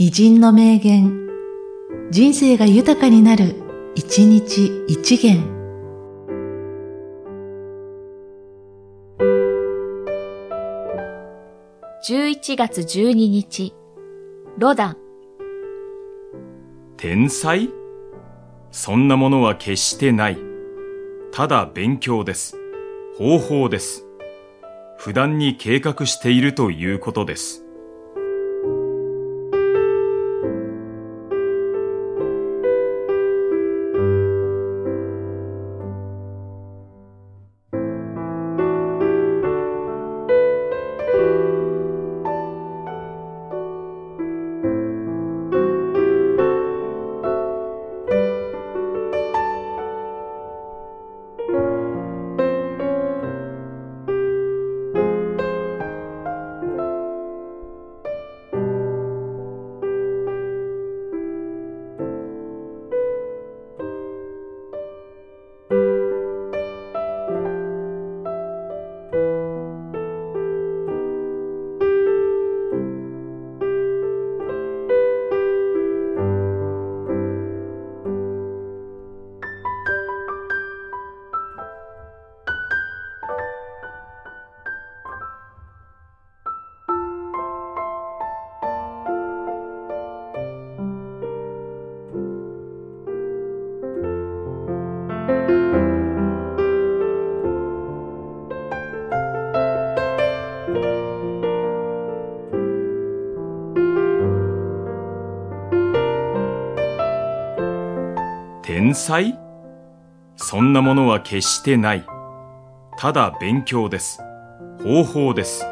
偉人の名言、人生が豊かになる、一日一元。11月12日、ロダン。天才？そんなものは決してない。ただ勉強です。方法です。普段に計画しているということです。天才？そんなものは決してない。ただ勉強です。方法です。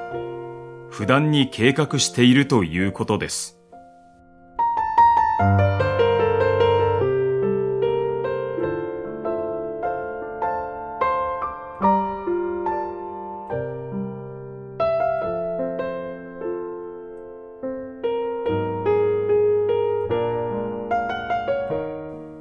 普段に計画しているということです。